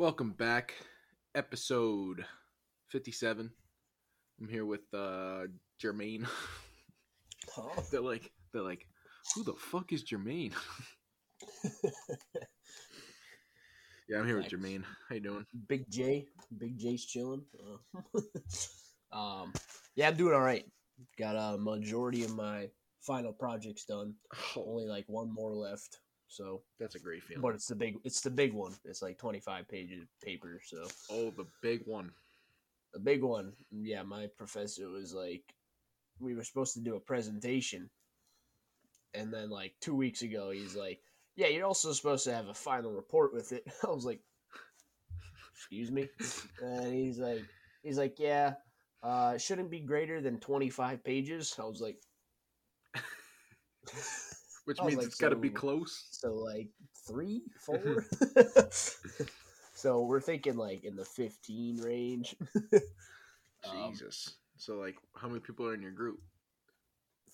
Welcome back, episode fifty-seven. I'm here with uh Jermaine. Oh, they're like, they're like, who the fuck is Jermaine? yeah, I'm here with Thanks. Jermaine. How you doing? Big J, Big J's chilling. Uh, um, yeah, I'm doing all right. Got a majority of my final projects done. Oh, Only like one more left. So, that's a great feeling. but it's the big, it's the big one. It's like 25 pages of paper. So Oh, the big one. the big one. Yeah, my professor was like, we were supposed to do a presentation, and then like two weeks ago, he's like, yeah, you're also supposed to have a final report with it. I was like, excuse me, and he's like, he's like, yeah, uh, it shouldn't be greater than 25 pages. I was like, Which was means like, it's got to be close. so like three, four. so we're thinking like in the 15 range. Um, Jesus. So, like, how many people are in your group?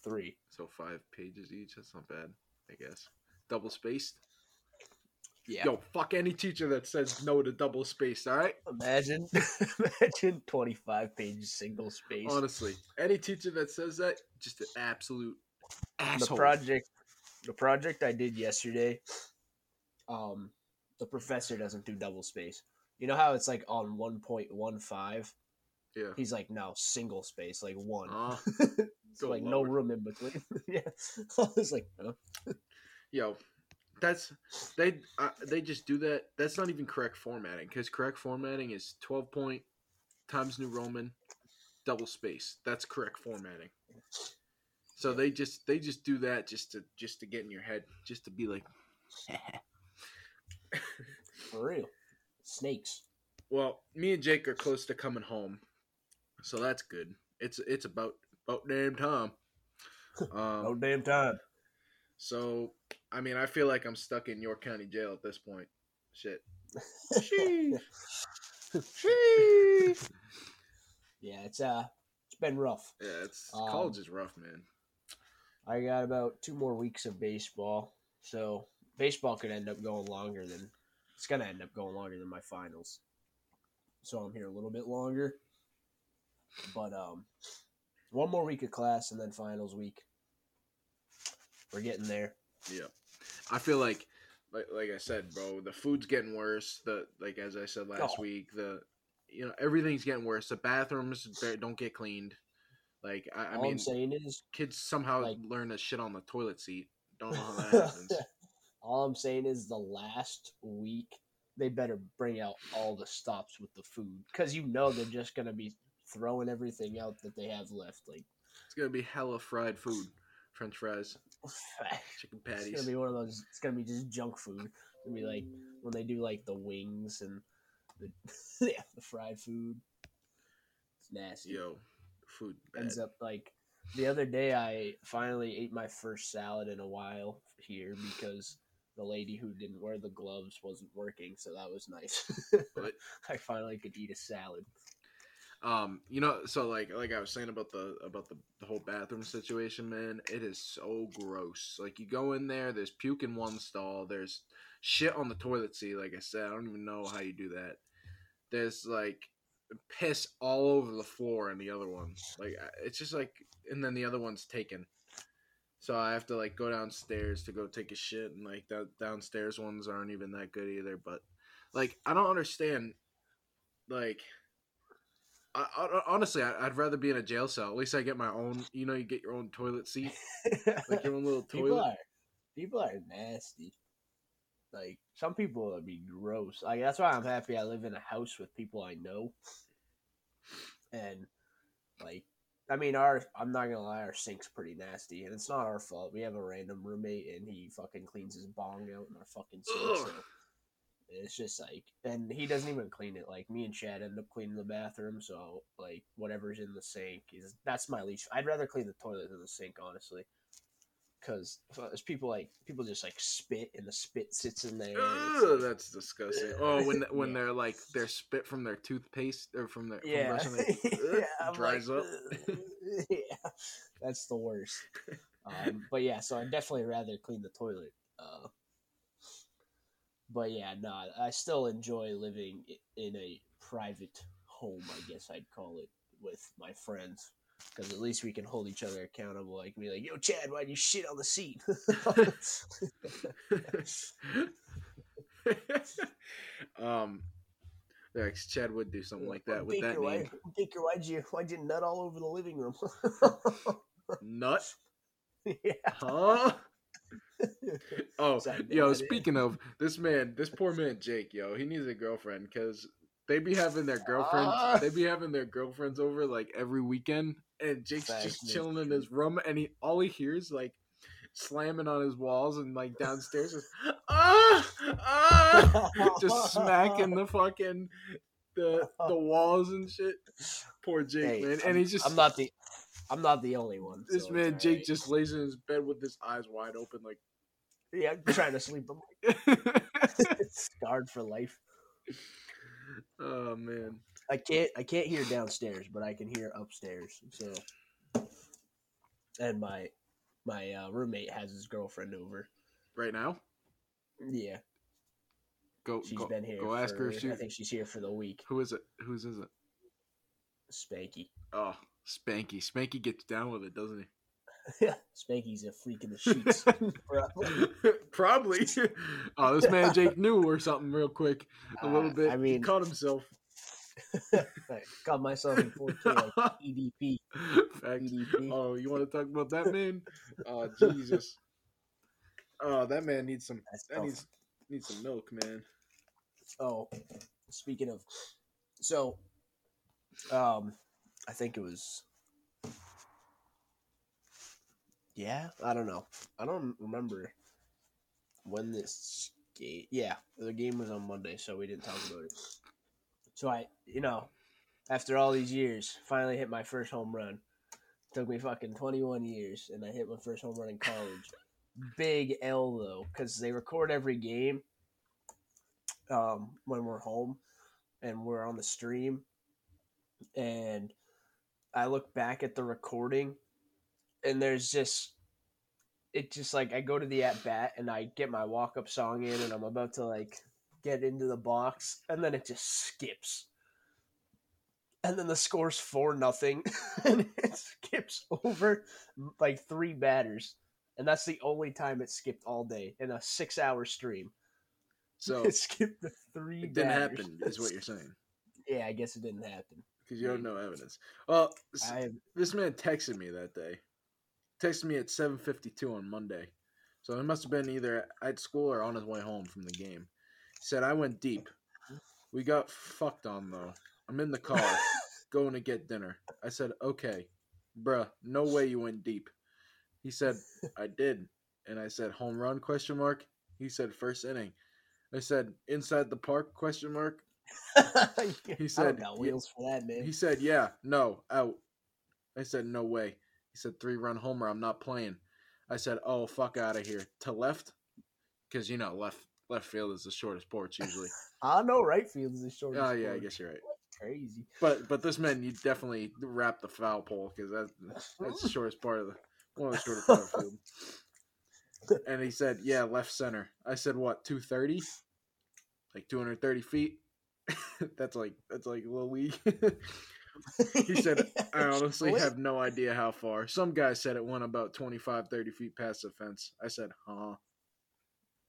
three. So five pages each. That's not bad, I guess. Double spaced. Yeah. Yo, fuck any teacher that says no to double spaced. All right. Imagine, imagine twenty-five pages single space. Honestly, any teacher that says that, just an absolute asshole. the project, the project I did yesterday, um, the professor doesn't do double space. You know how it's like on one point one five. Yeah. He's like no single space, like one. Ah, so like no room in between. yeah, I was like, yo, that's they uh, they just do that. That's not even correct formatting because correct formatting is twelve point Times New Roman double space. That's correct formatting. So they just they just do that just to just to get in your head, just to be like, for real. Snakes. well, me and Jake are close to coming home, so that's good. It's it's about about damn time. Um, No damn time. So, I mean, I feel like I'm stuck in York County Jail at this point. Shit. Sheesh. Sheesh. Yeah, it's uh, it's been rough. Yeah, it's Um, college is rough, man. I got about two more weeks of baseball, so baseball could end up going longer than it's gonna end up going longer than my finals. So I'm here a little bit longer, but um, one more week of class and then finals week. We're getting there. Yeah, I feel like, like, like I said, bro, the food's getting worse. The like as I said last Oh. week, the you know everything's getting worse. The bathrooms don't get cleaned. Like I, I mean, I'm saying is, kids somehow like- learn to shit on the toilet seat. Don't know how that happens. all I'm saying is the last week they better bring out all the stops with the food because you know they're just gonna be throwing everything out that they have left. Like It's gonna be hella fried food, French fries, chicken patties. It's gonna be one of those. It's gonna be just junk food. It's gonna be like when they do like the wings and the yeah, the fried food. It's nasty. Yo, food bad. Ends up like the other day. I finally ate my first salad in a while here because the lady who didn't wear the gloves wasn't working, so that was nice. But- I finally could eat a salad. Um, you know, so like like I was saying about the about the, the whole bathroom situation, man, it is so gross. Like you go in there, there's puke in one stall, there's shit on the toilet seat, like I said, I don't even know how you do that. There's like piss all over the floor in the other one. Like it's just like and then the other one's taken. So I have to like go downstairs to go take a shit and like the downstairs ones aren't even that good either, but like I don't understand like I, I, honestly, I, I'd rather be in a jail cell. At least I get my own. You know, you get your own toilet seat, like your own little people toilet. are people are nasty. Like some people would be gross. Like that's why I'm happy I live in a house with people I know. And like I mean our I'm not gonna lie, our sink's pretty nasty and it's not our fault. We have a random roommate and he fucking cleans his bong out in our fucking sink. So it's just like and he doesn't even clean it. Like me and Chad end up cleaning the bathroom, so like whatever's in the sink is that's my least I'd rather clean the toilet than the sink, honestly because there's people like people just like spit and the spit sits in there. Ugh, like- that's disgusting. Oh, when when Yeah. they're like they're spit from their toothpaste or from their from yeah, brushing their ugh, yeah, dries like, up. Yeah, that's the worst. Um, but yeah, so I'd definitely rather clean the toilet. Uh, but yeah, no, I still enjoy living in a private home. I guess I'd call it with my friends. Because at least we can hold each other accountable. Like be like, "Yo, Chad, why'd you shit on the seat?" um, 'cause Chad would do something like that with Baker, that why, name. Baker, why'd you why'd you nut all over the living room? Nut, yeah. huh? Oh, yo, speaking of this man, this poor man Jake, yo, he needs a girlfriend because they be having their girlfriends, Ah. they be having their girlfriends over like every weekend, and Jake's just chilling in his room, and he all he hears like slamming on his walls and like downstairs is ah ah, just smacking the fucking the the walls and shit. Poor Jake, Hey, man, and he's just I'm not the I'm not the only one. this so man Jake alright. just lays in his bed with his eyes wide open, like. yeah, I'm trying to sleep. I'm like scarred for life. oh man. I can't I can't hear downstairs, but I can hear upstairs. So, and my my uh, roommate has his girlfriend over. Right now, Yeah, go she's go, been here. go ask her if she. I think she's here for the week. Who is it? Whose is it? Spanky. Oh, Spanky. Spanky gets down with it, doesn't he? Spanky's a freak in the sheets. He? Probably. oh, this man Jake knew or something real quick. A little Uh, bit. I mean, he caught himself. I got myself in 4K like EDP. EDP. Oh, you want to talk about that man? Oh, Jesus. Oh, that man needs some. That's That tough. needs needs some milk, man. Oh, speaking of, so, um, I think it was, yeah, I don't know, I don't remember when this game. Yeah, the game was on Monday, so we didn't talk about it. So I, you know, after all these years, finally hit my first home run. Took me fucking twenty one years, and I hit my first home run in college. Big L though, because they record every game um, when we're home and we're on the stream. And I look back at the recording, and there's just it just like I go to the at bat and I get my walk up song in, and I'm about to like get into the box, and then it just skips. And then the score's four nothing, and it skips over like three batters, and that's the only time it skipped all day in a six-hour stream. So it skipped the three. it didn't batters. happen, is what you're saying, Yeah, I guess it didn't happen. because you have no evidence. Well, I this man texted me that day. Texted me at 7:52 on Monday. So it must have been either at school or on his way home from the game. Said I went deep. We got fucked on though. I'm in the car going to get dinner. I said, "Okay, bruh, no way you went deep." He said, "I did." And I said, "Home run?" question mark. He said, first inning." I said, "Inside the park?" question mark. he said, got yeah. wheels for that, man. He said, "Yeah, no, out." I said, "No way." He said, three run homer. I'm not playing." I said, "Oh, fuck out of here." To left, because you know left left field is the shortest porch usually. I know right field is the shortest. oh yeah, I guess you're right. crazy. But but this man, you definitely wrap the foul pole because that's that's the shortest part of the one of the shortest part of the field. And he said, "Yeah, left center." I said, "What? Two thirty? Like two hundred thirty feet? that's like that's like a little league." he said, "I honestly have no idea how far. Some guy said it went about 25, 30 feet past the fence." I said, "Huh."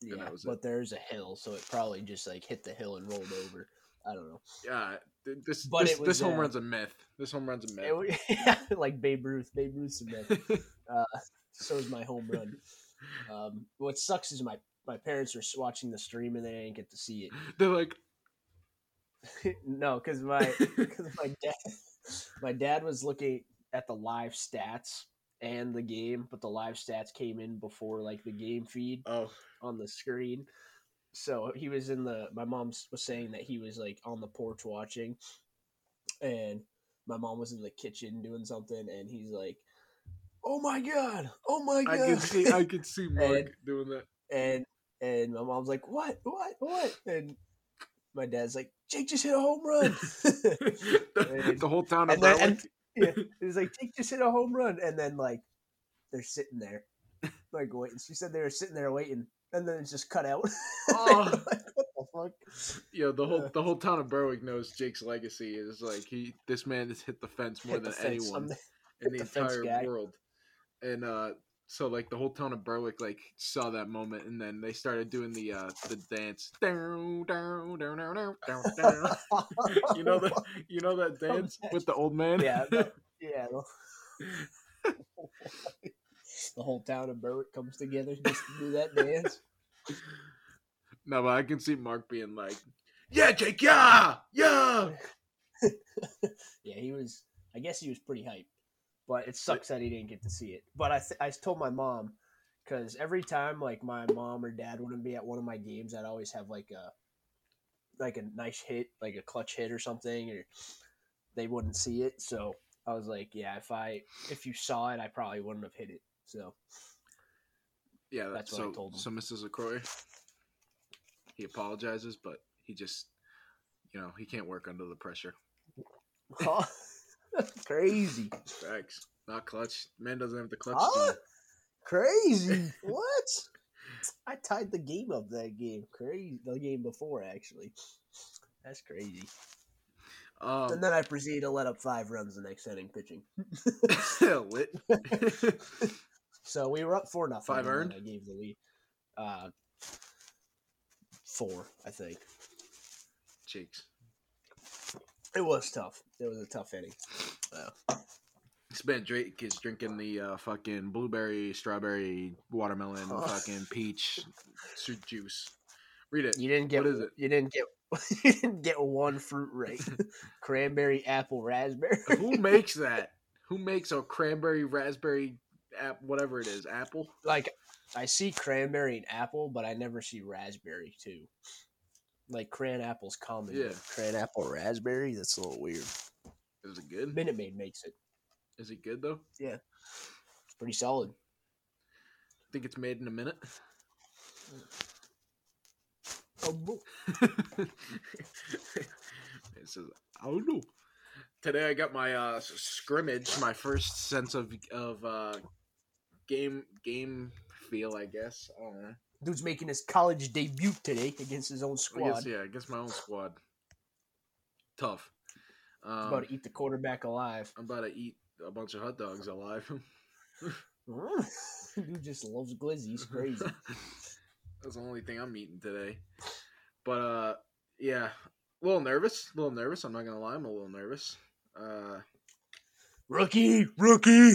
Yeah, was it. but there's a hill, so it probably just like hit the hill and rolled over. I don't know. Yeah, this But this, was, this home uh, run's a myth. This home run's a myth. It wa- like Babe Ruth. Babe Ruth's a myth. So is my home run. Um, what sucks is my my parents were watching the stream and they didn't get to see it. They're like, no, because my because my dad my dad was looking at the live stats and the game, but the live stats came in before like the game feed. "Oh, on the screen. So he was in the. My mom was saying that he was like on the porch watching, and my mom was in the kitchen doing something, and he's like, "Oh my god! Oh my god!" I can see, I can see Mark And- doing that." and and my mom's like, "What? What? What?" And my dad's like, "Jake just hit a home run." the, the whole town of and then, and, yeah, was like, Jake just hit a home run, and then like they're sitting there, like waiting. She said they were sitting there waiting, and then it's just cut out. Oh. fuck? Yo, the whole the whole town of Berwick knows Jake's legacy is like he. This man has hit the fence more Hit the than anyone the- in the the entire world, and uh, so like the whole town of Berwick like saw that moment, and then they started doing the uh the dance. Down, down, down, down, down, down. You know the you know that dance with the old man. yeah, the- yeah. The, the whole town of Berwick comes together just to do that dance. no, but I can see Mark being like, "Yeah, Jake, yeah, yeah." Yeah, he was. I guess he was pretty hyped, but it sucks that he didn't get to see it. But I, th- I told my mom because every time like my mom or dad wouldn't be at one of my games, I'd always have like a like a nice hit, like a clutch hit or something, or they wouldn't see it. So I was like, yeah, if I if you saw it, I probably wouldn't have hit it. So Yeah, That's so, what I told him. So Mrs. LaCroix, he apologizes, but he just, you know, he can't work under the pressure. crazy, Facts. Not clutch. Man doesn't have the clutch. Huh? crazy. what? I tied the game up that game. Crazy. The game before actually. That's crazy. Um, And then I proceeded to let up five runs the next inning pitching. lit. So we were up four nothing. Five earned? I gave the lead. Uh, four, I think. Cheeks. It was tough. It was a tough inning. Man Drake is drinking the uh, fucking blueberry, strawberry, watermelon, Oh. fucking peach juice. Read it. You didn't get. What is it? You didn't get. you didn't get one fruit right. Cranberry, apple, raspberry. Who makes that? Who makes a cranberry, raspberry, app, whatever it is, apple? like I see cranberry and apple, but I never see raspberry too. Like cran apple's common. Yeah. Cran apple raspberry, that's a little weird. Is it good? Minute Maid makes it. Is it good though? Yeah, it's pretty solid. I think it's made in a minute. Oh, it says, I don't know. Today I got my uh, scrimmage, my first sense of of uh, game game feel, I guess. I don't know. Dude's making his college debut today against his own I squad. guess, yeah, I guess my own squad. Tough. Um, about to eat the quarterback alive. I'm about to eat a bunch of hot dogs alive. Dude just loves glizzy. He's crazy. That's the only thing I'm eating today. But uh, yeah, a little nervous. A little nervous. I'm not gonna lie. I'm a little nervous. Uh, rookie, rookie.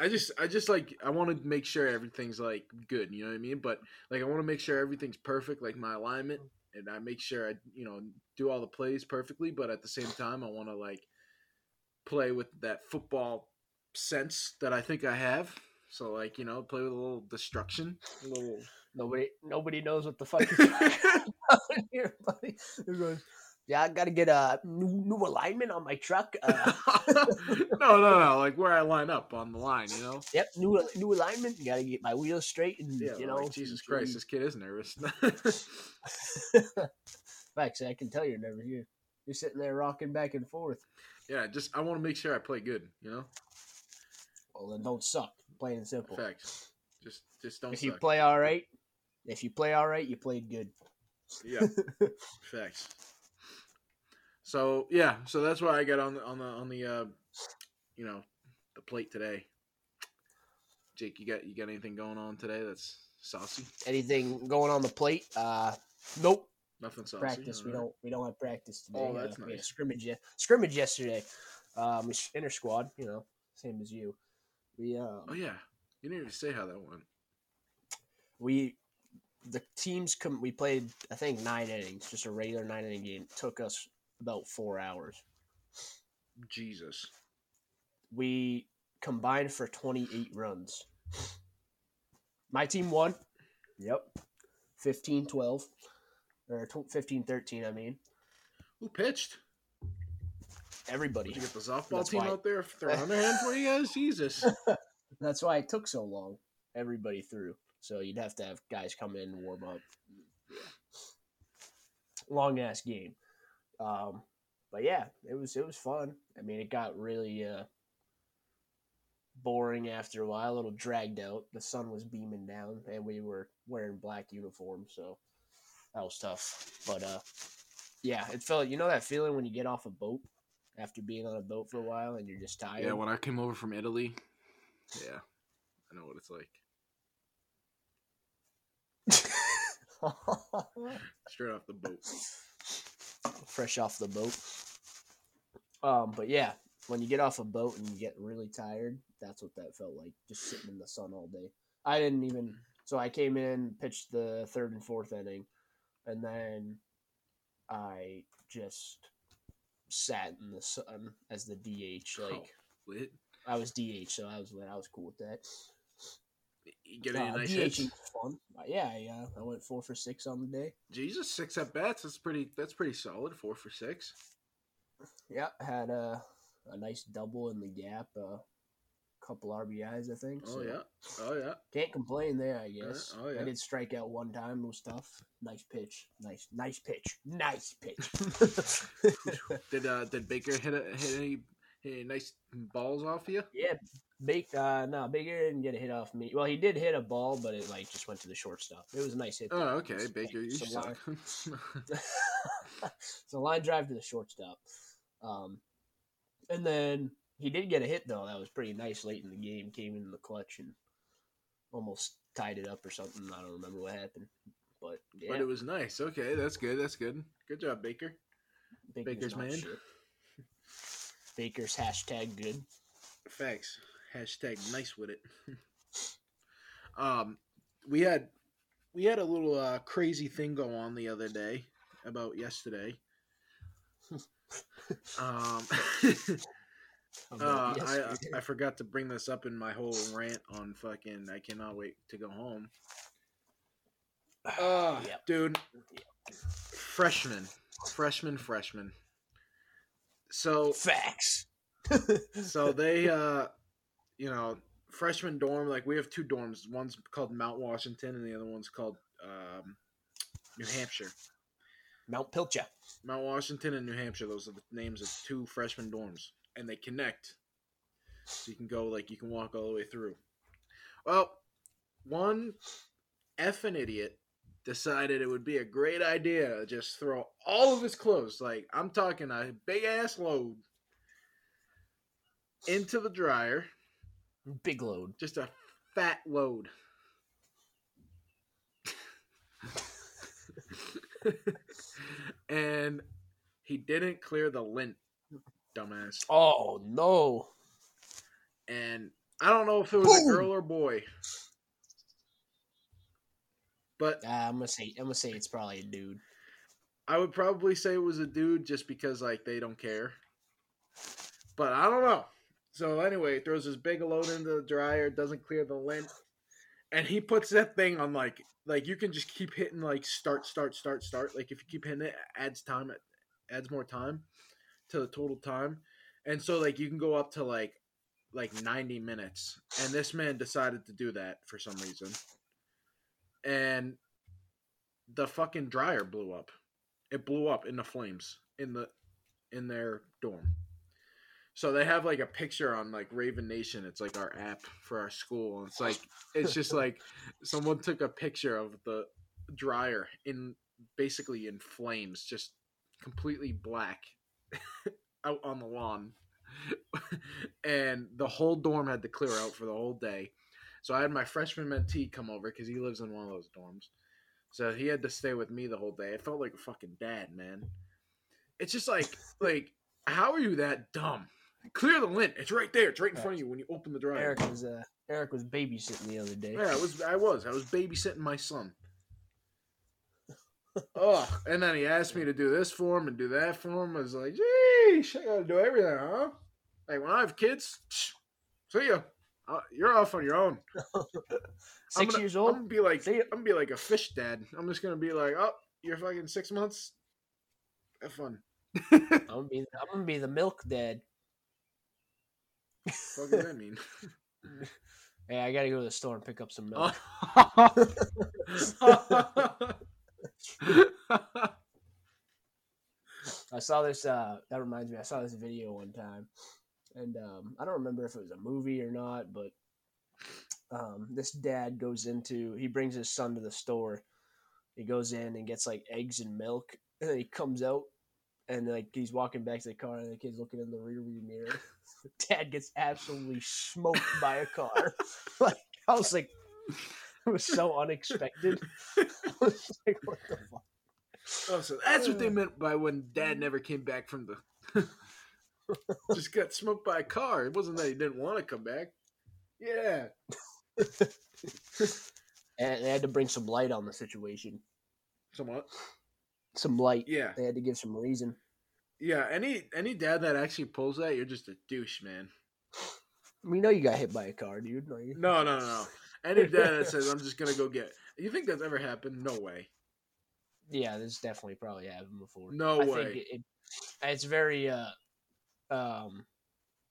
I just, I just like, I want to make sure everything's like good. You know what I mean? But like, I want to make sure everything's perfect, like my alignment, and I make sure I, you know, do all the plays perfectly. But at the same time, I want to like play with that football sense that I think I have. So like, you know, play with a little destruction, a little. nobody, nobody knows what the fuck you're talking about here, buddy. He goes, yeah, I got to get a new, new alignment on my truck. Uh, no, no, no. Like where I line up on the line, you know. yep, new new alignment. Got to get my wheels straight, and Yeah, you know, like, Jesus Christ, this kid is nervous. Actually, I can tell you're never here. You're sitting there rocking back and forth. Yeah, just I want to make sure I play good. You know, Well, then don't suck. Plain and simple. facts. Just, just don't. If you play all right, if you play all right, you played good. Yeah, facts. So yeah, so that's why I got on the on the on the uh, you know, the plate today. Jake, you got you got anything going on today that's saucy? Anything going on the plate? Uh, nope. Nothing saucy. practice. We don't. We don't have practice today. Oh, that's Uh, We had a nice. scrimmage. Ye- scrimmage yesterday. Um, inter squad. You know, same as you. We um, Oh yeah, you didn't even say how that went. we the teams come. We played. I think nine innings. Just a regular nine inning game. Took us about four hours. Jesus. we combined for 28 runs. My team won. Yep. 15 12. Or 15 13, I mean. Who pitched? Everybody. Did you get the softball That's team why- out there throwing underhand for you guys? Jesus. That's why it took so long. Everybody threw. So you'd have to have guys come in and warm up. Long ass game. Um, but yeah, it was it was fun. I mean, it got really uh, boring after a while, a little dragged out. The sun was beaming down, and we were wearing black uniforms, so that was tough. But uh, yeah, it felt. You know that feeling when you get off a boat after being on a boat for a while and you're just tired. Yeah, when I came over from Italy, yeah, I know what it's like. Straight off the boat. Fresh off the boat. Um, but yeah, when you get off a boat and you get really tired, that's what that felt like. Just sitting in the sun all day. I didn't even. So I came in, pitched the third and fourth inning, and then I just sat in the sun as the DH. Like Oh, lit. I was DH, so I was I was cool with that. You get any Uh, nice DH hits? fun. Yeah, yeah. I went four for six on the day. Jesus, six at bats. That's pretty. That's pretty solid. Four for six. Yeah, had a a nice double in the gap. Uh, couple RBIs, I think. Oh yeah. Oh yeah. Can't complain there, I guess. oh, yeah. I did strike out one time. It was tough. Nice pitch. Nice, nice pitch. Nice pitch. Did uh did Baker hit a, hit any, hit any nice balls off you? yeah, Bake. Uh, no, Baker didn't get a hit off me. Well, he did hit a ball, but it like just went to the shortstop. It was a nice hit. Oh okay, Baker, you it's suck. it's a line drive to the shortstop. Um, and then he did get a hit though. That was pretty nice late in the game. Came in the clutch and almost tied it up or something. I don't remember what happened, but yeah, But it was nice. Okay, that's good. That's good. Good job, Baker. Baker's, Baker's man. shit. Baker's hashtag good. Facts. Hashtag nice with it. um, we had we had a little uh, crazy thing go on the other day about yesterday. um, uh, About I yesterday. I forgot to bring this up in my whole rant on fucking. I cannot wait to go home. Uh, Yep. dude, freshman, freshman, freshman. So facts. so they uh you know freshman dorm like we have two dorms one's called mount washington and the other one's called um new hampshire Mount Pilcha. mount washington and new hampshire those are the names of two freshman dorms and they connect so you can go like you can walk all the way through well one effing idiot decided it would be a great idea to just throw all of his clothes like i'm talking a big ass load into the dryer Big load. just a fat load. and he didn't clear the lint, dumbass. Oh no. And I don't know if it was a girl or boy, but Uh, I'm gonna say I'm gonna say it's probably a dude. I would probably say it was a dude just because like they don't care. But I don't know. So anyway, throws this big load into the dryer, doesn't clear the lint, and he puts that thing on like like you can just keep hitting like start start start start. Like if you keep hitting it, it adds time, it adds more time to the total time, and so like you can go up to like like ninety minutes. And this man decided to do that for some reason, and the fucking dryer blew up it blew up in the flames in the in their dorm. So they have like a picture on like Raven Nation. It's like our app for our school. And it's like it's just like someone took a picture of the dryer in basically in flames, just completely black out on the lawn. and the whole dorm had to clear out for the whole day. So I had my freshman mentee come over because he lives in one of those dorms. So he had to stay with me the whole day. I felt like a fucking dad, man. It's just like, like, how are you that dumb? Clear the lint. It's right there. It's right in front of you when you open the dryer. Eric was uh Eric was babysitting the other day. Yeah, I was. I was. I was babysitting my son. Oh, and then he asked me to do this for him and do that for him. I was like, "Geesh, I gotta do everything, huh?" Like when I have kids, see ya. Uh, you're off on your own. I'm Six gonna- years I'm old. gonna be like. I'm gonna be like a fish dad. I'm just gonna be like, oh, you're fucking six months. Have fun. I'm gonna be I'm gonna be the milk dad. What does that mean? Hey, I gotta go to the store and pick up some milk. I saw this. Uh, that reminds me. I saw this video one time, and um, I don't remember if it was a movie or not, but um, this dad goes into. He brings his son to the store, He goes in and gets like eggs and milk, and then he comes out and like he's walking back to the car, and the kid's looking in the rearview mirror. Dad gets absolutely smoked by a car. like I was like, it was so unexpected. Like, what the fuck? Oh, so that's what they meant by when Dad never came back from the. just got smoked by a car. It wasn't that he didn't want to come back. Yeah. And they had to bring some light on the situation. Somewhat. Some light. Yeah. They had to give some reason. Yeah. Any any dad that actually pulls that, you're just a douche, man. We know you got hit by a car, dude. No, you. No, no, no. Any dad that says I'm just gonna go get. You think that's ever happened? No way. Yeah, this definitely probably happened before. No I way. Think it, it, it's very uh, um,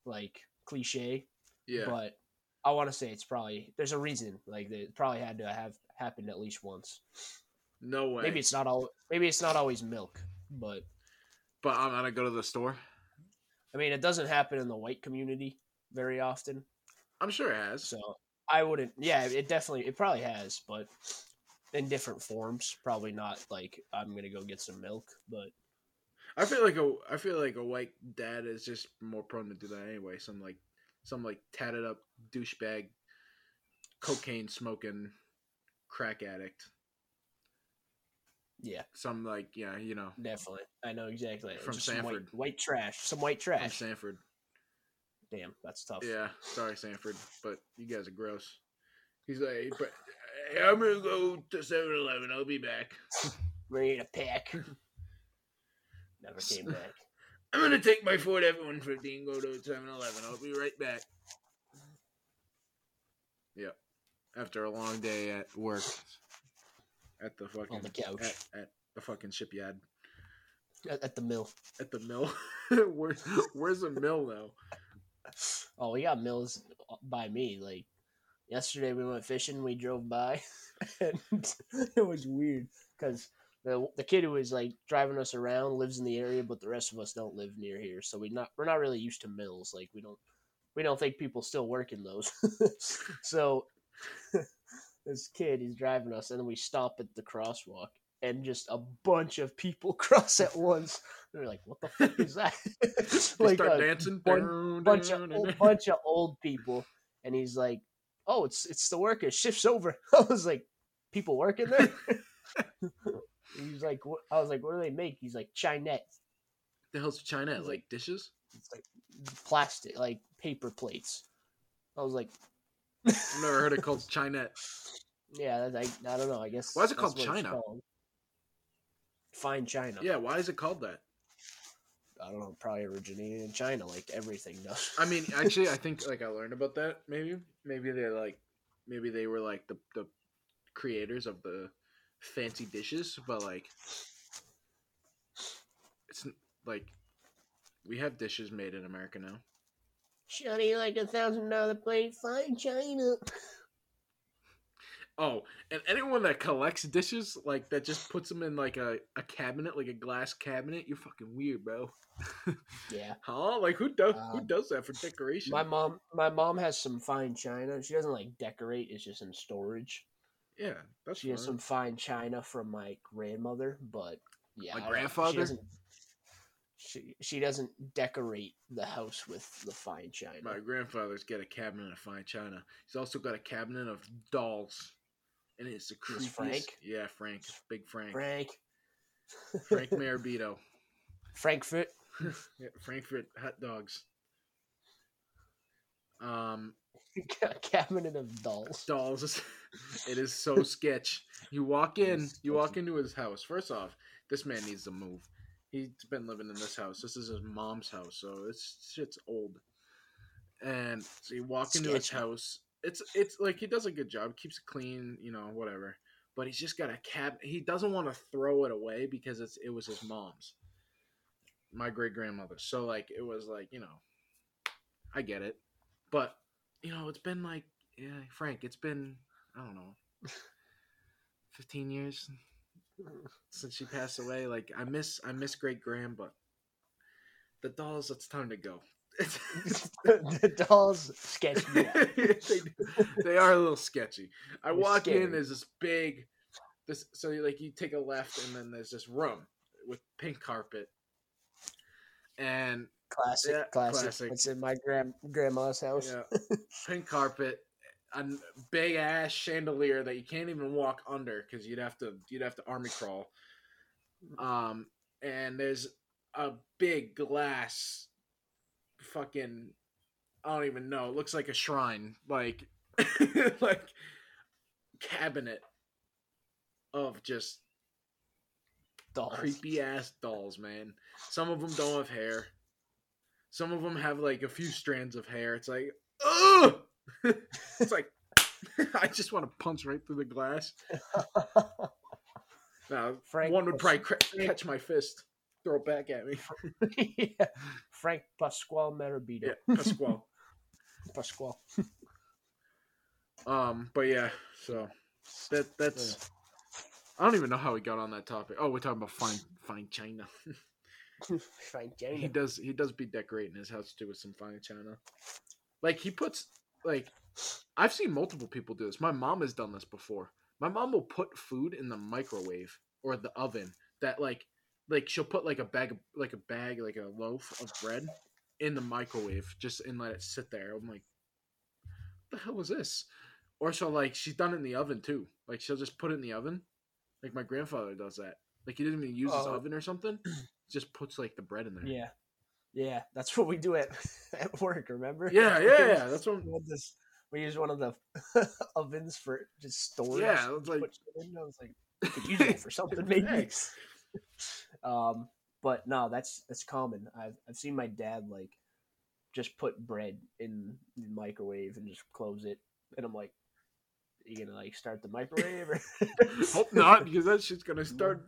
like cliche, Yeah. but I want to say it's probably there's a reason. Like it probably had to have happened at least once. no way. Maybe it's not all. Maybe it's not always milk, but But I'm gonna go to the store. I mean, it doesn't happen in the white community very often. I'm sure it has. So I wouldn't. Yeah, it definitely. It probably has, but in different forms. Probably not like I'm gonna go get some milk, but I feel like a I feel like a white dad is just more prone to do that anyway. Some like some like tatted up douchebag, cocaine smoking, crack addict. yeah, Some like yeah, you know, definitely. I know exactly. From Just some white, Sanford. white trash. Some white from trash. Sanford. Damn, that's tough. Yeah, sorry Sanford, but you guys are gross. He's like, hey, I'm gonna go to 7-Eleven. I'll be back. Ready to pack. Never came back. I'm gonna take my Ford F-150 and go to 7-Eleven. I'll be right back. Yep. After a long day at work, at the fucking On the couch. at, at the fucking shipyard, At, at the mill. at the mill. Where, where's the mill though? Oh, we got mills by me. Like yesterday, we went fishing. We drove by, and it was weird because the the kid who was like driving us around lives in the area, but the rest of us don't live near here. So we not we're not really used to mills. Like we don't we don't think people still work in those. so this kid is driving us, and then we stop at the crosswalk. And just a bunch of people cross at once. They're like, "What the fuck is that?" They like start a dancing. bun- bunch of a bunch of old people, and he's like, "Oh, it's it's the workers. Shifts over." I was like, "People working there?" he's like, what? "I was like, what do they make?" He's like, "Chinet." The hell's China? He's Like dishes? It's like plastic, like paper plates. I was like, I've never heard it called Chinet. "Yeah, that's, I, I don't know. I guess." Why is it called China? called. Fine China. Yeah, why is it called that? I don't know. Probably originated in China, like everything does. I mean, actually, I think like I learned about that. Maybe, maybe they're like, maybe they were like the the creators of the fancy dishes, but like, it's like we have dishes made in America now. Shawty like a thousand dollar plate, fine China. Oh, and anyone that collects dishes like that just puts them in like a, a cabinet, like a glass cabinet, you're fucking weird, bro. Yeah. Huh? Like who does who Um, does that for decoration? My mom, my mom has some fine china. She doesn't like decorate; it's just in storage. yeah, that's She has some fine china from my grandmother, but yeah, My grandfather? She doesn't, she, she doesn't decorate the house with the fine china. My grandfather's got a cabinet of fine china. He's also got a cabinet of dolls. And it's the creepiest. Frank? Yeah, Frank. Big Frank. Frank, Frank Marabito. Frankfurt. Yeah, Frankfurt hot dogs. Um, cabinet of dolls. dolls. It is so sketch. You walk in, you walk into his house. First off, this man needs to move. He's been living in this house. This is his mom's house, so it's shit's old. And so you walk into his house. It's it's like he does a good job, keeps it clean, you know, whatever. But he's just got a cab. He doesn't want to throw it away because it's it was his mom's, my great grandmother. So like it was like you know, I get it, but you know it's been like yeah, Frank. It's been I don't know, fifteen years since she passed away. Like I miss I miss great grand, but the dolls. It's time to go. the dolls sketchy. they, they are a little sketchy. I They're walk in, there's this big, this so you, like you take a left and then there's this room with pink carpet and Classic, Yeah, classic. classic. It's in my grand grandma's house. yeah, pink carpet a big ass chandelier that you can't even walk under because you'd have to you'd have to army crawl um and there's a big glass fucking i don't even know it looks like a shrine like like cabinet of just Dolls. creepy ass dolls, man. Some of them don't have hair. Some of them have like a few strands of hair. It's like, ugh! it's like, I just want to punch right through the glass. Now, Frank one would probably cr- catch my fist, throw it back at me. yeah. Frank Pasquale Marabito. Yeah, Pasquale. Pasquale. Um, but yeah, so that that's. I don't even know how we got on that topic. Oh, we're talking about fine fine china. Frank he does he does be decorating his house too with some fine china. Like he puts like I've seen multiple people do this. My mom has done this before. My mom will put food in the microwave or the oven that like like she'll put like a bag of, like a bag like a loaf of bread in the microwave just and let it sit there. I'm like, what the hell was this? Or she'll like she's done it in the oven too. Like she'll just put it in the oven. Like my grandfather does that. Like he doesn't even use his Oh. oven or something. Just puts like the bread in there. Yeah. Yeah, that's what we do at at work. Remember? Yeah, yeah, yeah. That's what. we this- we use one of the ovens for just storage. Yeah, it's like- put in. I was like, could use that for something maybe. Um, but no, that's that's common. I've I've seen my dad like just put bread in the microwave and just close it, and I'm like, you gonna like start the microwave? Or Hope not, because that shit's gonna start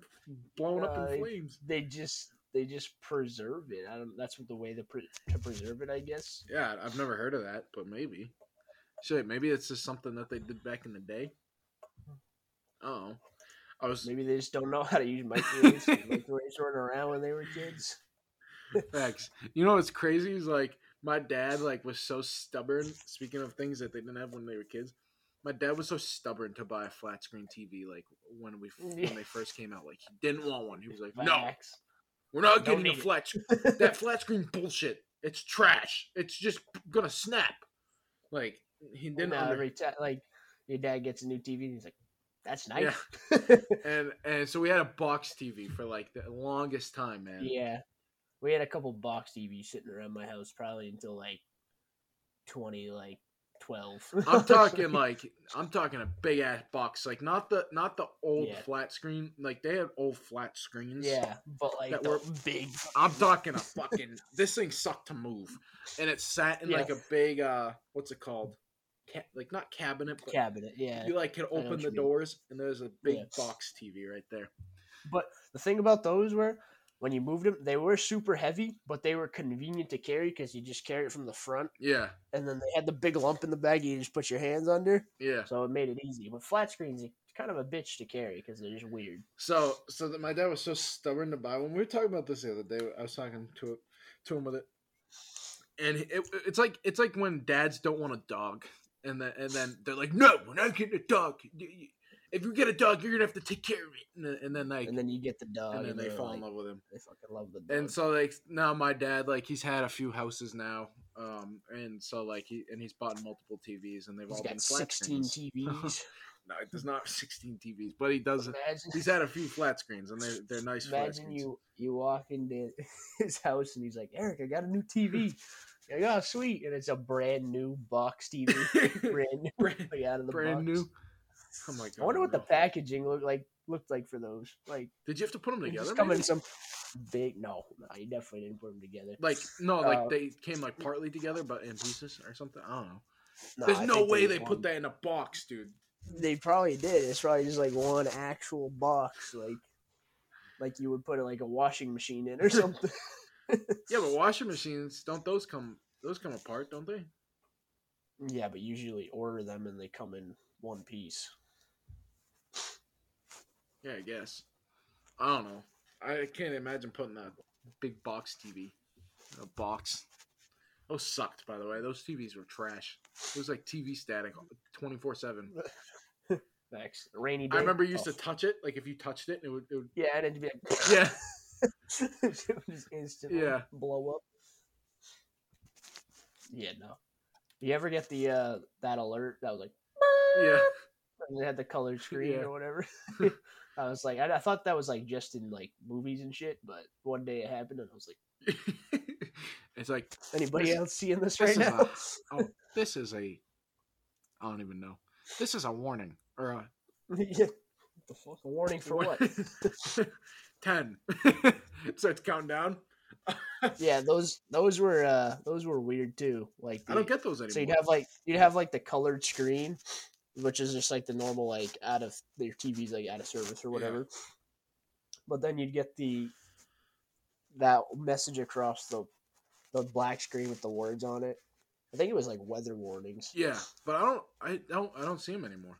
blowing up Uh, in flames. they just they just preserve it. I don't. That's what the way to, pre- to preserve it, I guess. Yeah, I've never heard of that, but maybe. Shit, maybe it's just something that they did back in the day. Oh, I was Maybe they just don't know how to use microwaves. microwaves weren't around when they were kids. Facts. You know what's crazy is like my dad like was so stubborn. Speaking of things that they didn't have when they were kids, my dad was so stubborn to buy a flat screen TV. Like when we when they first came out, like he didn't want one. He was like, "No, we're not getting a flat. sc- That flat screen bullshit. It's trash. It's just gonna snap." Like he didn't. Now under- every time, like your dad gets a new TV, and he's like, "That's nice." and and so we had a box TV for like the longest time, man. Yeah. We had a couple box TVs sitting around my house probably until like twenty like twelve. I'm talking like I'm talking a big ass box, like not the not the old Yeah. flat screen. Like they had old flat screens. Yeah, but like That were- big I'm talking a fucking. this thing sucked to move, and it sat in Yeah. like a big uh, what's it called? Ca- like not cabinet, but cabinet, yeah. you like can open the mean. doors, and there's a big Yeah. box TV right there. But the thing about those were when you moved them, they were super heavy, but they were convenient to carry because you just carry it from the front, Yeah, and then they had the big lump in the bag you just put your hands under, yeah. so it made it easy. But flat screens, it's kind of a bitch to carry because they're just weird. So, so that my dad was so stubborn to buy one. We were talking about this the other day. I was talking to to him with it, and it, it's like it's like when dads don't want a dog, and then and then they're like, "No, we're not getting a dog. If you get a dog, you're gonna have to take care of it." And then, and then like, And then you get the dog, and then they they're fall in love with him. They fucking love the dog. And so like now my dad like he's had a few houses now, um, and so like he and he's bought multiple TVs, and they've He's all got been flat 16 screens. TVs. No, it does not 16 TVs, but he does. imagine He's had a few flat screens, and they're they're nice. flat imagine screens. you you walk into his house and he's like, Eric, I got a new TV. You're like, oh, sweet. And it's a brand new box TV. brand new. brand, out of the brand box. new. Oh my god! I wonder what the packaging looked like looked like for those. Like Did you have to put them together? just come in some big no, no, you definitely didn't put them together. Like no, like Uh, they came like partly together, but in pieces or something. I don't know. No, There's I no way was they put that in a box, dude. They probably did. It's probably just like one actual box, like like you would put like a washing machine in or something. Yeah, but washing machines don't those come those come apart, don't they? yeah, but usually order them and they come in one piece. Yeah, I guess. I don't know. I can't imagine putting that big box TV in a box. Those sucked, by the way. Those TVs were trash. It was like TV static, twenty four seven. A rainy day. I remember you used oh, to touch it. Like if you touched it, it would. It would Yeah, and it'd be like yeah. just instantly Yeah. blow up. Yeah, no. You ever get the uh that alert that was like Yeah. and it had the colored screen Yeah. or whatever? I was like, I, I thought that was like just in like movies and shit, but one day it happened and I was like, it's like anybody else seeing this this right now? a- oh, this is a. I don't even know. This is a warning or a yeah. What the fuck? A warning for what? Ten. So it's counting down. yeah, those those were uh those were weird too. Like I don't get those anymore. So you'd have like you'd have like the colored screen, which is just like the normal like out of your TV's like out of service or Yeah. whatever. But then you'd get the that message across the the black screen with the words on it. I think it was like weather warnings. Yeah, but I don't. I don't. I don't see them anymore.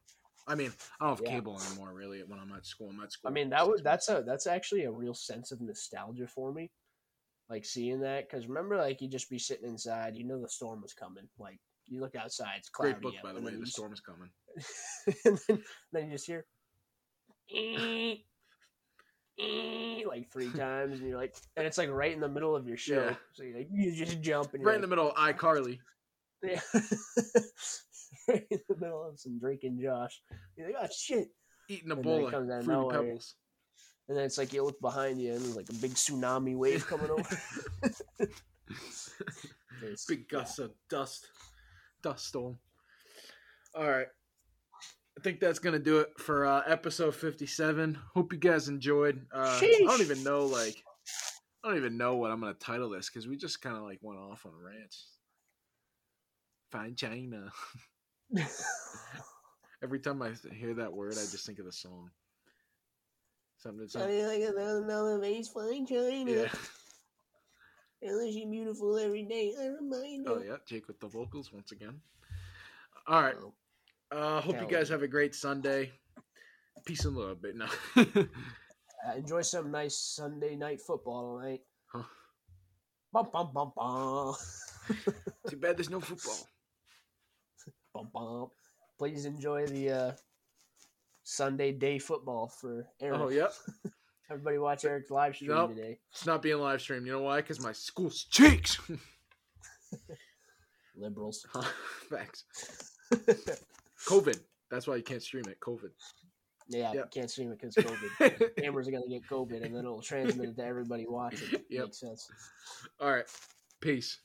I mean, I don't have Yeah. cable anymore. Really, when I'm at school, I'm at school. I mean that was that's a that's actually a real sense of nostalgia for me, like seeing that because remember like you just be sitting inside, you know the storm was coming. Like you look outside, it's cloudy. great book by the way. The storm is coming. and then, then you just hear like three times, and you're like, and it's like right in the middle of your show, Yeah. so you like you just jump and Right in the middle of iCarly. yeah. Right in the middle of some Drake and Josh. You're like, oh shit, Eating a And bowl of fruity nowhere. pebbles. and then it's like you look behind you and there's like a big tsunami wave coming over. Big gusts of dust, dust storm. All right, I think that's gonna do it for uh, episode fifty-seven. Hope you guys enjoyed. Uh, I don't even know like I don't even know what I'm gonna title this because we just kind of like went off on rants. Fine China. Every time I hear that word, I just think of the song. Something. something like a thousand dollar vase flying China. yeah. Unless you beautiful every day, I remind you. Oh yeah, Jake with the vocals once again. All right. Oh. Uh, hope you guys have a great Sunday. Peace and love, but no. Uh, enjoy some nice Sunday night football tonight. Huh. Bum, bum, bum, bum. Too bad there's no football. Bum, bum. Please enjoy the uh, Sunday day football for Eric. Oh yep. Everybody watch Eric's live stream Nope. today. It's not being live streamed. You know why? Because my school's cheeks. Liberals. Facts. COVID. That's why you can't stream it. COVID. Yeah, Yep. can't stream it because COVID. Gamers are gonna get COVID, and then it'll transmit it to everybody watching. Yep. Makes sense. All right. Peace.